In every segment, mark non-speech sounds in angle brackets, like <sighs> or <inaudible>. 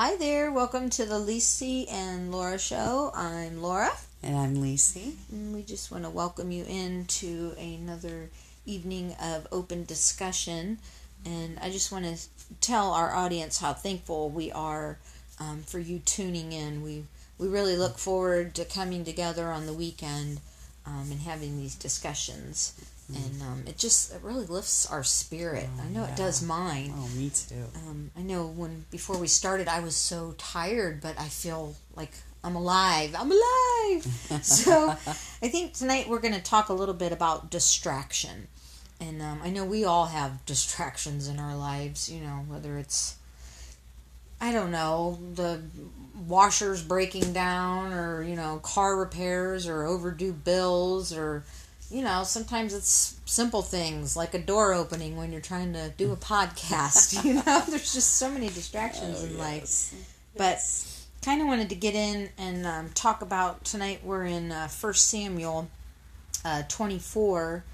Hi there, welcome to the Lisi and Laura show. I'm Laura. And I'm Lisi. And we just want to welcome you into another evening of open discussion. And I just want to tell our audience how thankful we are um, for you tuning in. We we really look forward to coming together on the weekend um, and having these discussions. And um, it just it really lifts our spirit. Oh, I know it does mine. Oh, me too. Um, I know when before we started, I was so tired, but I feel like I'm alive. I'm alive. <laughs> so I think tonight we're going to talk a little bit about distraction. And um, I know we all have distractions in our lives, you know, whether it's, I don't know, the washers breaking down or, you know, car repairs or overdue bills or, you know, sometimes it's simple things like a door opening when you're trying to do a <laughs> podcast. You know, <laughs> there's just so many distractions Oh, in life. yes. But kind of wanted to get in and um, talk about tonight. We're in uh, First Samuel uh, 24,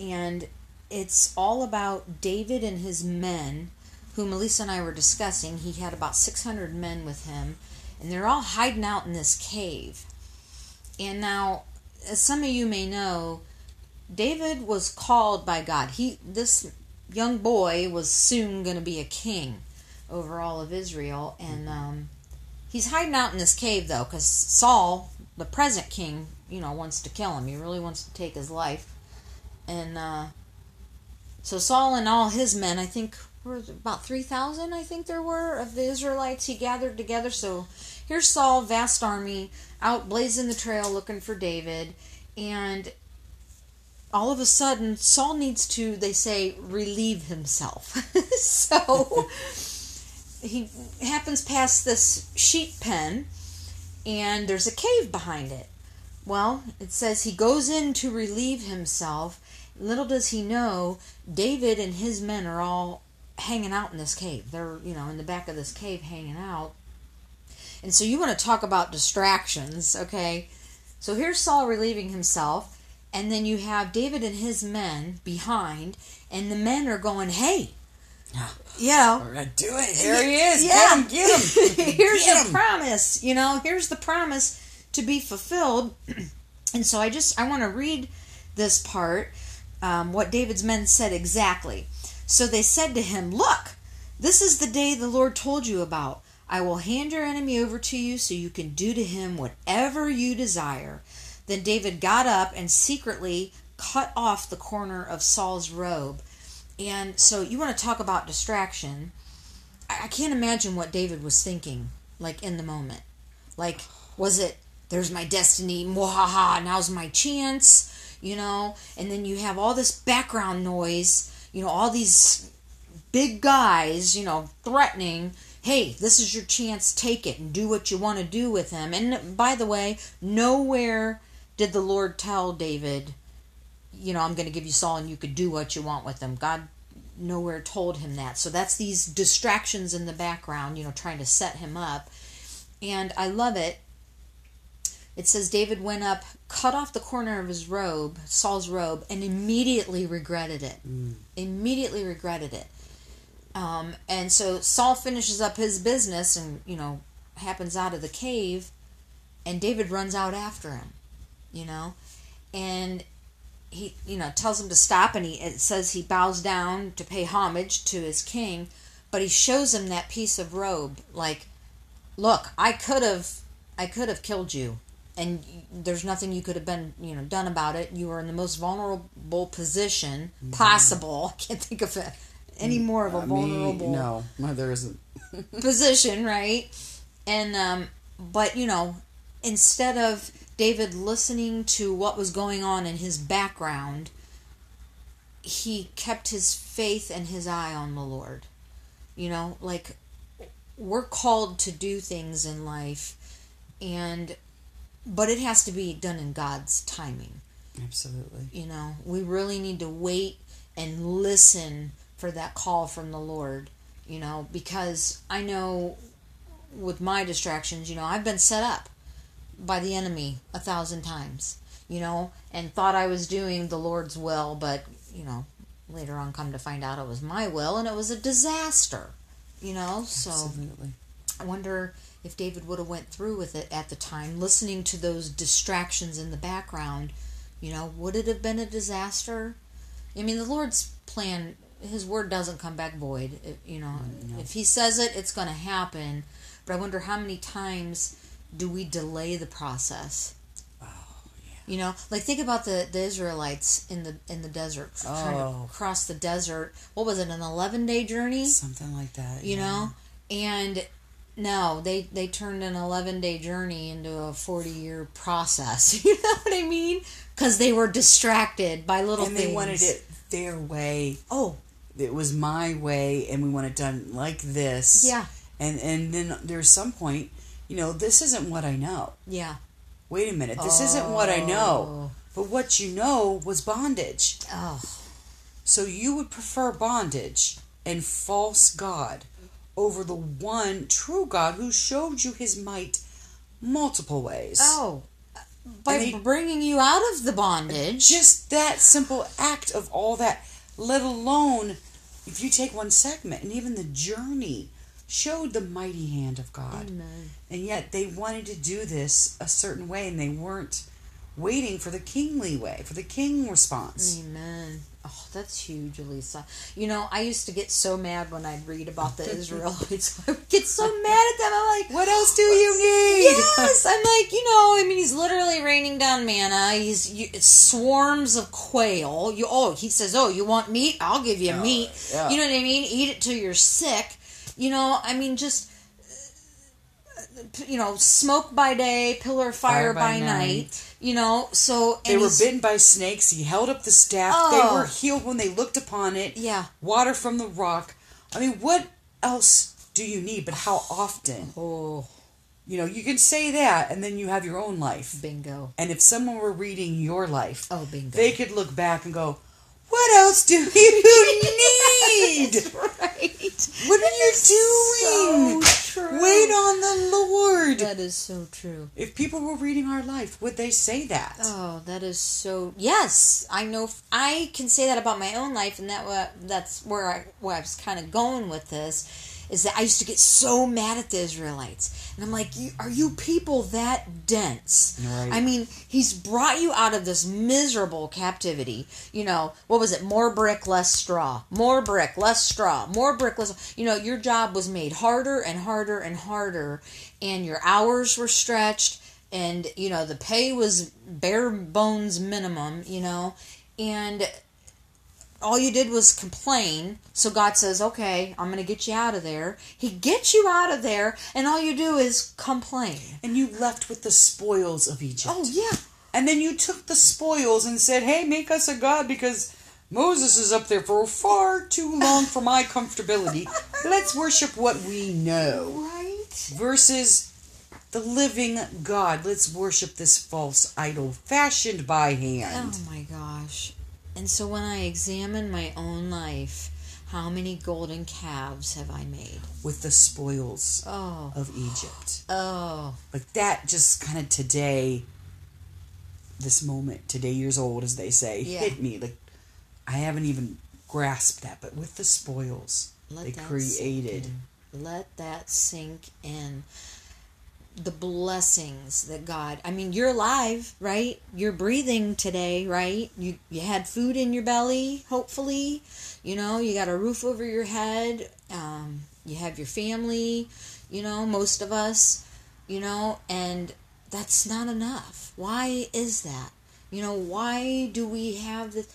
and it's all about David and his men, who Melissa and I were discussing. He had about 600 men with him, and they're all hiding out in this cave. And now, as some of you may know, David was called by God. He this young boy was soon going to be a king over all of Israel, and um, he's hiding out in this cave though, because Saul, the present king, you know, wants to kill him. He really wants to take his life, and uh, so Saul and all his men, I think, were about three thousand. I think there were of the Israelites. He gathered together. So here's Saul, vast army, out blazing the trail looking for David, and all of a sudden Saul needs to they say relieve himself. <laughs> so he happens past this sheep pen and there's a cave behind it. Well, it says he goes in to relieve himself. Little does he know David and his men are all hanging out in this cave. They're, you know, in the back of this cave hanging out. And so you want to talk about distractions, okay? So here's Saul relieving himself and then you have David and his men behind, and the men are going, "Hey, <sighs> you know, We're gonna do it. Here he is. yeah, Get him. Get him. <laughs> here's Get the him. promise. You know, here's the promise to be fulfilled." <clears throat> and so I just I want to read this part, um, what David's men said exactly. So they said to him, "Look, this is the day the Lord told you about." I will hand your enemy over to you so you can do to him whatever you desire. Then David got up and secretly cut off the corner of Saul's robe. And so you want to talk about distraction. I can't imagine what David was thinking, like in the moment. Like, was it, there's my destiny, mwahaha, now's my chance, you know? And then you have all this background noise, you know, all these big guys, you know, threatening, hey, this is your chance, take it and do what you want to do with him. And by the way, nowhere did the Lord tell David, you know, I'm going to give you Saul and you could do what you want with him. God nowhere told him that. So that's these distractions in the background, you know, trying to set him up. And I love it. It says David went up, cut off the corner of his robe, Saul's robe, and immediately regretted it. Mm. Immediately regretted it. Um, and so Saul finishes up his business and, you know, happens out of the cave, and David runs out after him, you know, and he, you know, tells him to stop, and he it says he bows down to pay homage to his king, but he shows him that piece of robe, like, look, I could have, I could have killed you, and there's nothing you could have been, you know, done about it. You were in the most vulnerable position possible. <laughs> I can't think of it any more of a Uh, me, vulnerable no, no, there isn't. <laughs> <laughs> position, right? And um, but you know, instead of David listening to what was going on in his background, he kept his faith and his eye on the Lord. You know, like we're called to do things in life and but it has to be done in God's timing. Absolutely. You know, we really need to wait and listen for that call from the Lord, you know, because I know with my distractions, you know, I've been set up by the enemy a thousand times, you know, and thought I was doing the Lord's will, but, you know, later on come to find out it was my will and it was a disaster, you know, so Absolutely. I wonder if David would have went through with it at the time, listening to those distractions in the background. You know, would it have been a disaster? I mean, the Lord's plan, His word doesn't come back void. It, you know, mm, no. if He says it, it's going to happen. But I wonder how many times do we delay the process? Oh, yeah. You know, like think about the, the Israelites in the in the desert trying to Oh. cross the desert. What was it? An eleven day journey? Something like that. You yeah. know, and no, they they turned an eleven day journey into a forty year process. <laughs> You know what I mean? Because they were distracted by little And things. they wanted it their way. Oh, It was my way, and we want it done like this. yeah, And and then there's some point, you know, this isn't what I know. yeah. Wait a minute, this isn't what I know. Oh. But what you know was bondage. Oh, So you would prefer bondage and false God over the one true God who showed you his might multiple ways. oh. Uh, by they- bringing you out of the bondage. Just that simple act of all that, let alone if you take one segment and even the journey showed the mighty hand of God. Amen. And yet they wanted to do this a certain way and they weren't waiting for the kingly way, for the king response. Amen. Oh, that's huge, Elisa. You know, I used to get so mad when I'd read about the <laughs> Israelites. <laughs> I would get so mad at them. I'm like, What else do you need? Yes, I'm like, you know, I mean, he's literally raining down manna. He's you, it's swarms of quail. You oh, he says, oh, you want meat? I'll give you meat. yeah. You know what I mean? Eat it till you're sick. You know, I mean, just uh, you know, smoke by day, pillar of fire, Fire by by, night. night. You know, so They were bitten by snakes. He held up the staff. Oh. They were healed when they looked upon it. Yeah. Water from the rock. I mean, what else do you need? But how often? Oh, You know, you can say that, and then you have your own life. bingo. And if someone were reading your life, Oh, bingo. they could look back and go, "What else do <laughs> you need? <laughs> Right. What are you doing? So true. Wait on the Lord." That is so true. If people were reading our life, would they say that? Oh, that is so. Yes, I know. I can say that about my own life, and that that's where I where I was kind of going with this. Is that I used to get so mad at the Israelites, and I'm like, "Are you people that dense?" Right. I mean, He's brought you out of this miserable captivity. You know, what was it? More brick, less straw. More brick, less straw. More brick, less. You know, your job was made harder and harder and harder, and your hours were stretched, and you know the pay was bare bones minimum. You know, and all you did was complain. So God says, "Okay, I'm going to get you out of there." He gets you out of there, and all you do is complain. And you left with the spoils of Egypt. Oh yeah. And then you took the spoils and said, hey, make us a god because Moses is up there for far too long for my comfortability. <laughs> Let's worship what we know. Right. Versus the living God. Let's worship this false idol fashioned by hand. Oh my gosh. And so when I examine my own life, how many golden calves have I made? With the spoils Oh. of Egypt. Oh. Like that just kind of today, this moment, today years old, as they say, Yeah. hit me. Like I haven't even grasped that, but with the spoils Let they created. Let that sink in. The blessings that God I mean, you're alive, right? You're breathing today, right? You you had food in your belly, hopefully. You know, you got a roof over your head. Um, you have your family, you know, most of us, you know, and that's not enough. Why is that? You know, why do we have this?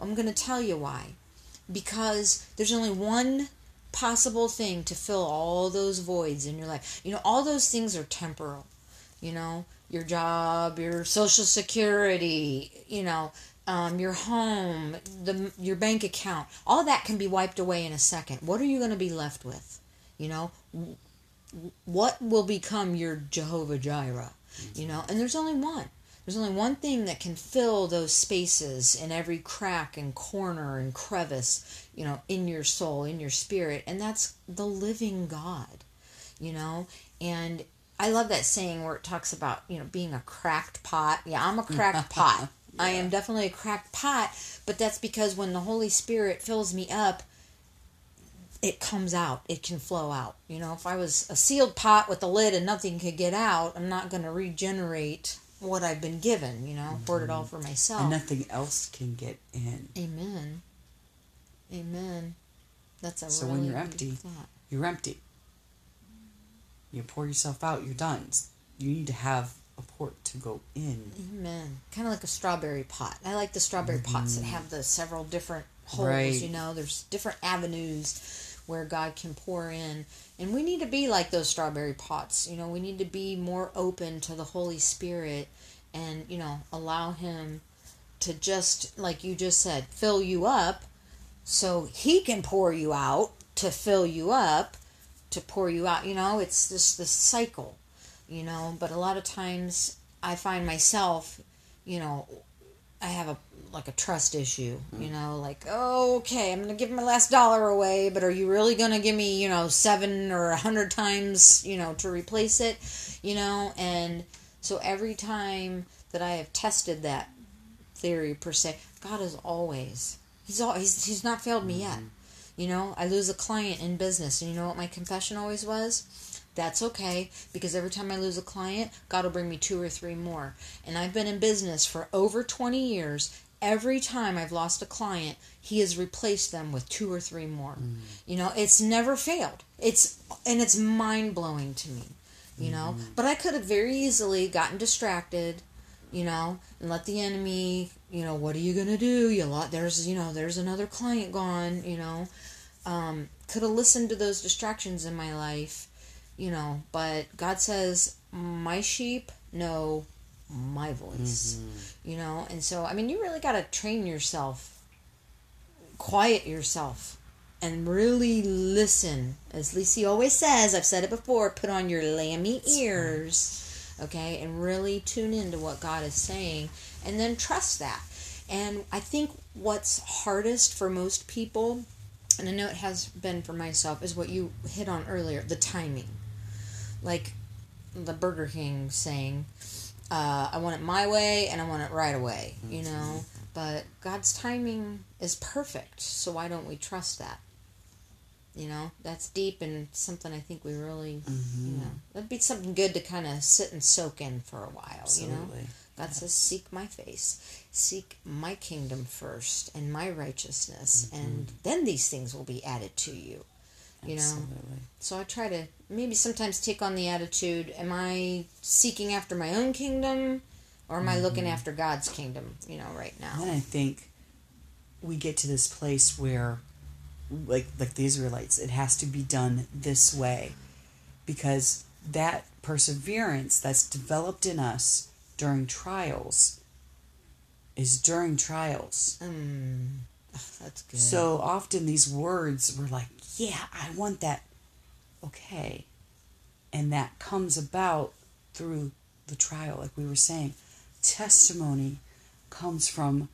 I'm going to tell you why. Because there's only one possible thing to fill all those voids in your life. You know, all those things are temporal. You know, your job, your social security, you know, um, your home, the your bank account, all that can be wiped away in a second. What are you going to be left with? You know, what will become your Jehovah Jireh? You know, and there's only one. There's only one thing that can fill those spaces in every crack and corner and crevice, you know, in your soul, in your spirit, and that's the living God. You know, and I love that saying where it talks about, you know, being a cracked pot. Yeah, I'm a cracked <laughs> pot. I am definitely a cracked pot, but that's because when the Holy Spirit fills me up, it comes out. It can flow out. You know, if I was a sealed pot with a lid and nothing could get out, I'm not going to regenerate what I've been given. You know, hoard it all mm-hmm. for myself. And nothing else can get in. Amen. Amen. That's a So really when you're empty, thought. You're empty. You pour yourself out, you're done. You need to have a port to go in. Amen. Kind of like a strawberry pot. I like the strawberry mm-hmm. pots that have the several different holes. Right. You know, there's different avenues where God can pour in, and we need to be like those strawberry pots. You know, we need to be more open to the Holy Spirit, and you know, allow Him to just like you just said, fill you up, so He can pour you out to fill you up, to pour you out. You know, it's just this cycle you know but a lot of times i find myself you know i have a like a trust issue you mm-hmm. know like oh, okay i'm gonna give my last dollar away but are you really gonna give me you know seven or a hundred times you know to replace it you know and so every time that i have tested that theory per se god is always he's always he's not failed me yet mm-hmm. you know i lose a client in business and you know what my confession always was that's okay because every time I lose a client, God will bring me two or three more. And I've been in business for over 20 years. Every time I've lost a client, he has replaced them with two or three more. Mm-hmm. You know, it's never failed. It's and it's mind-blowing to me, you know. Mm-hmm. But I could have very easily gotten distracted, you know, and let the enemy, you know, what are you going to do? You lot there's, you know, there's another client gone, you know. Um could have listened to those distractions in my life you know, but God says, My sheep know my voice, you know, and so, I mean, you really got to train yourself, quiet yourself, and really listen. As Lisi always says, I've said it before, put on your lammy ears, okay, and really tune into what God is saying, and then trust that. And I think what's hardest for most people, and I know it has been for myself, is what you hit on earlier the timing like the Burger King saying, uh, I want it my way and I want it right away, you know? But God's timing is perfect, so why don't we trust that? You know, that's deep and something I think we really, you mm-hmm. know, that'd be something good to kind of sit and soak in for a while, you know? Absolutely. God says, Seek my face, seek my kingdom first and my righteousness, mm-hmm. and then these things will be added to you. You know, Absolutely. so I try to maybe sometimes take on the attitude: Am I seeking after my own kingdom, or am I looking mm-hmm. after God's kingdom? You know, right now. and I think we get to this place where, like like the Israelites, it has to be done this way, because that perseverance that's developed in us during trials is during trials. Mm, that's good. So often these words were like, yeah, I want that. Okay. And that comes about through the trial, like we were saying. Testimony comes from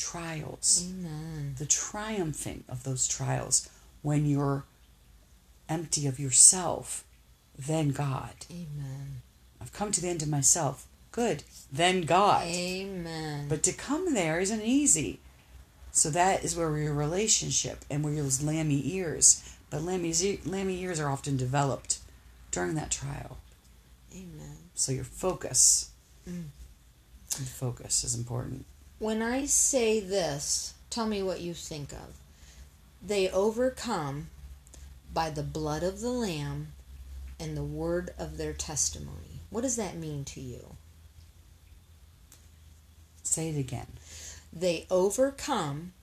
trials, Amen. the triumphing of those trials. When you're empty of yourself, then God. Amen. I've come to the end of myself. Good. Then God. Amen. But to come there isn't easy. So that is where your relationship and where those lammy ears. But lammy's, lammy ears are often developed during that trial. Amen. So your focus, Mm. focus is important. When I say this, tell me what you think of. They overcome by the blood of the Lamb and the word of their testimony. What does that mean to you? Say it again. They overcome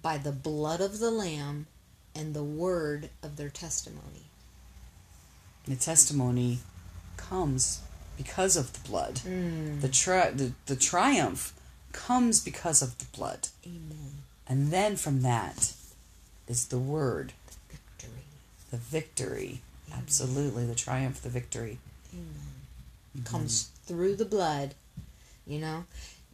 by the blood of the Lamb and the word of their testimony. The testimony comes because of the blood. Mm. The, tri- the the triumph comes because of the blood. Amen. And then from that is the word, The Victory. the victory. Absolutely, the triumph, the victory. Amen. Comes through the blood. You know,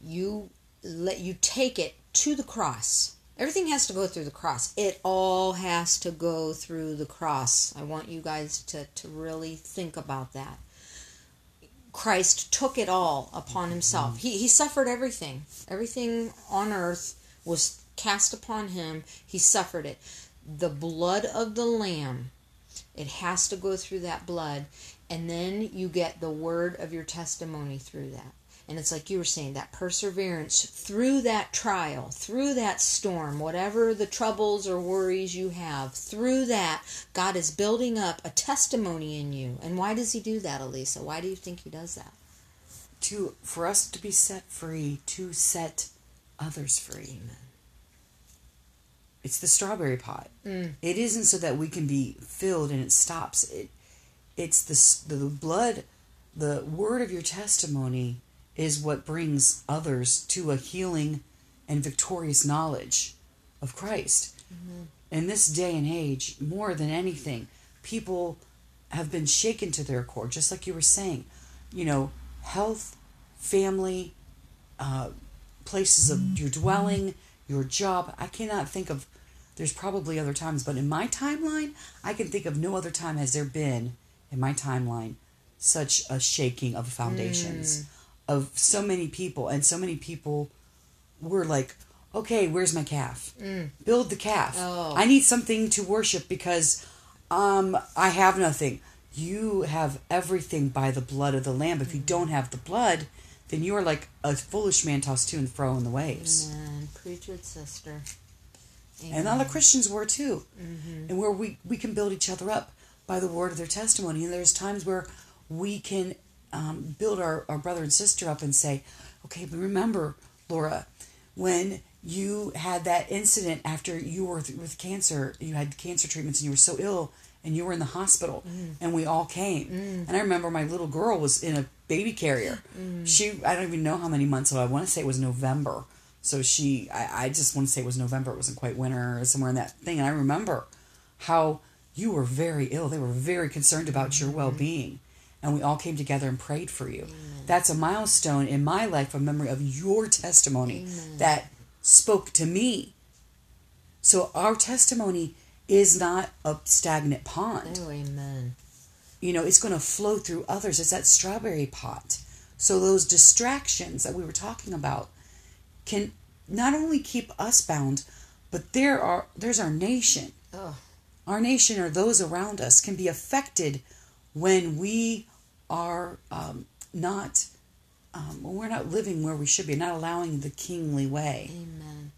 you let you take it to the cross. Everything has to go through the cross. It all has to go through the cross. I want you guys to, to really think about that. Christ took it all upon himself. He, he suffered everything. Everything on earth was cast upon him. He suffered it. the blood of the lamb. It has to go through that blood. And then you get the word of your testimony through that. And it's like you were saying, that perseverance through that trial, through that storm, whatever the troubles or worries you have, through that, God is building up a testimony in you. And why does He do that, Elisa? Why do you think He does that? To for us to be set free, to set others free. Amen. It's the strawberry pot. Mm. It isn't so that we can be filled and it stops. It it's the the blood, the word of your testimony is what brings others to a healing and victorious knowledge of Christ. Mm-hmm. In this day and age, more than anything, people have been shaken to their core, just like you were saying. You know, health, family, uh, places of your mm-hmm. dwelling, your job. I cannot think of. There's probably other times, but in my timeline, I can think of no other time has there been in my timeline such a shaking of foundations mm. Of so many people, and so many people were like, "Okay, where's my calf? Mm. Build the calf. Oh. I need something to worship because um, I have nothing." You have everything by the blood of the Lamb. If you mm-hmm. don't have the blood, then you are like a foolish man tossed to and fro in the waves. Amen. Preach it, sister. And all the Christians were too. Mm-hmm. And where we, we can build each other up by the word of their testimony. And there's times where we can um, build our, our brother and sister up and say, okay, but remember, Laura, when you had that incident after you were th- with cancer, you had cancer treatments and you were so ill and you were in the hospital mm. and we all came. Mm. And I remember my little girl was in a baby carrier. Mm. She, I don't even know how many months old. I want to say it was November. So she, I, I just want to say it was November. It wasn't quite winter or somewhere in that thing. And I remember how you were very ill. They were very concerned about your mm-hmm. well being. And we all came together and prayed for you. That's a milestone in my life, a memory of your testimony that spoke to me. So our testimony is not a stagnant pond Oh, amen. you know, it's going to flow through others. It's that strawberry pot. So those distractions that we were talking about can not only keep us bound, but there are there's our nation. Oh, Our nation or those around us can be affected when we are um, not um, when we're not living where we should be, not allowing the kingly way. amen.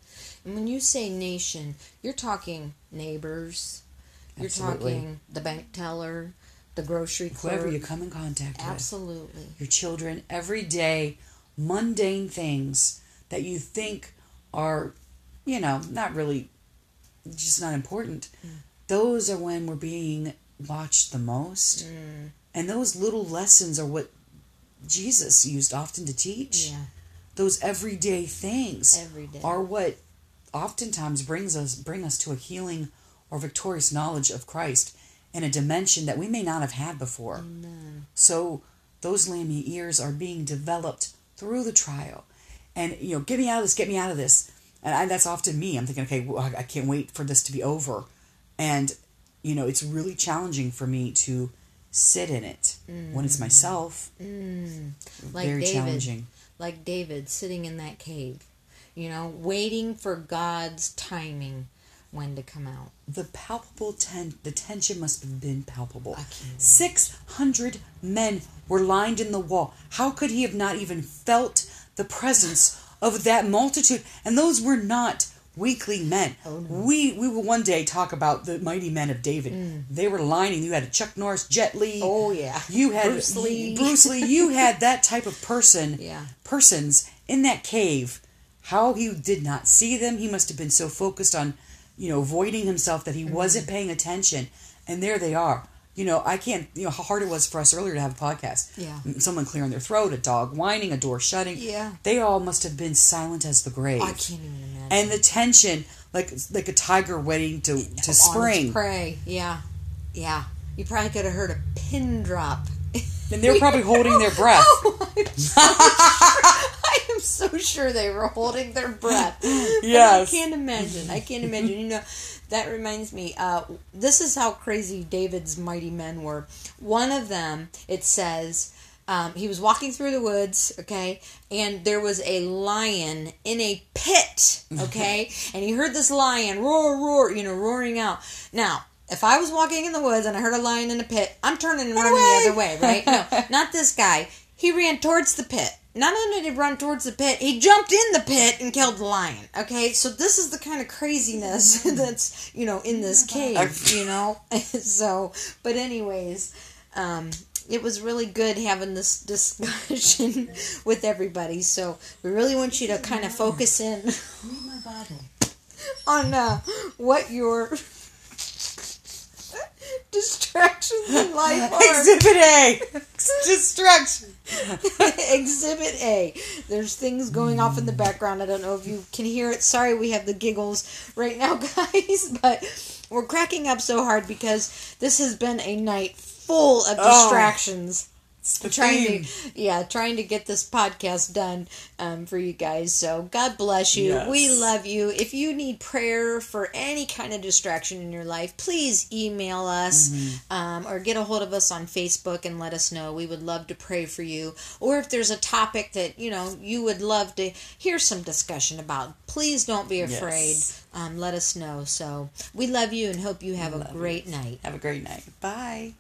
And when you say nation, you're talking neighbors. You're Absolutely. talking the bank teller, the grocery clerk. Whoever you come in contact with. Absolutely. your children everyday mundane things that you think are you know not really just not important those are when we're being watched the most and those little lessons are what jesus used often to teach Yeah. those everyday things Every day. are what oftentimes brings us bring us to a healing or victorious knowledge of Christ in a dimension that we may not have had before. Amen. So those lammy ears are being developed through the trial. And you know, get me out of this, get me out of this. And I, that's often me. I'm thinking, okay, well, I I can't wait for this to be over. And you know, it's really challenging for me to sit in it when it's myself. Mm. Like Very David. challenging. Like David sitting in that cave, you know, waiting for God's timing when to come out. The palpable ten the tension must have been palpable. Six hundred men were lined in the wall. How could he have not even felt the presence of that multitude? And those were not weakly men. Oh, no. We we will one day talk about the mighty men of David. They were lining. You had a Chuck Norris, Jet Li. Mm. Oh, yeah. You had Bruce Lee. Bruce Lee. You had that type of person. <laughs> Yeah. Persons in that cave. How he did not see them. He must have been so focused on, you know, avoiding himself that he Mm-hmm. wasn't paying attention. And there they are. You know, I can't. You know how hard it was for us earlier to have a podcast. Yeah. Someone clearing their throat, a dog whining, a door shutting. Yeah. They all must have been silent as the grave. I can't even imagine. And the tension, like like a tiger waiting to to On spring. prey. Yeah. Yeah. You probably could have heard a pin drop. And they're probably <laughs> holding their breath. Oh, I'm so sure, I am so sure they were holding their breath. <laughs> But Yes. I can't imagine. I can't imagine. You know, that reminds me. Uh, this is how crazy David's mighty men were. One of them, it says, um, he was walking through the woods, okay, and there was a lion in a pit, <laughs> okay, and he heard this lion roar, roar, you know, roaring out. Now, if I was walking in the woods and I heard a lion in a pit, I'm turning and running the other way, right? No, <laughs> not this guy. He ran towards the pit. Not only did he run towards the pit, he jumped in the pit and killed the lion. Okay, so this is the kind of craziness <laughs> that's you know in this cave, you know. <laughs> so, but anyways, um, it was really good having this discussion <laughs> with everybody. So we really want you to kind of focus in Read my Bible. on uh, what your <laughs> distractions in life <laughs> are. Exhibit A. <laughs> Distraction. Exhibit A. There's things going off in the background. I don't know if you can hear it. Sorry, we have the giggles right now, guys, but we're cracking up so hard because this has been a night full of Oh. distractions. It's the trying theme. to yeah trying to get this podcast done um, for you guys so god bless you Yes. we love you if you need prayer for any kind of distraction in your life please email us Mm-hmm. um, or get a hold of us on facebook and let us know we would love to pray for you or if there's a topic that you know you would love to hear some discussion about please don't be afraid Yes. um, let us know so we love you and hope you have a Love you. great night Have a great night. Bye.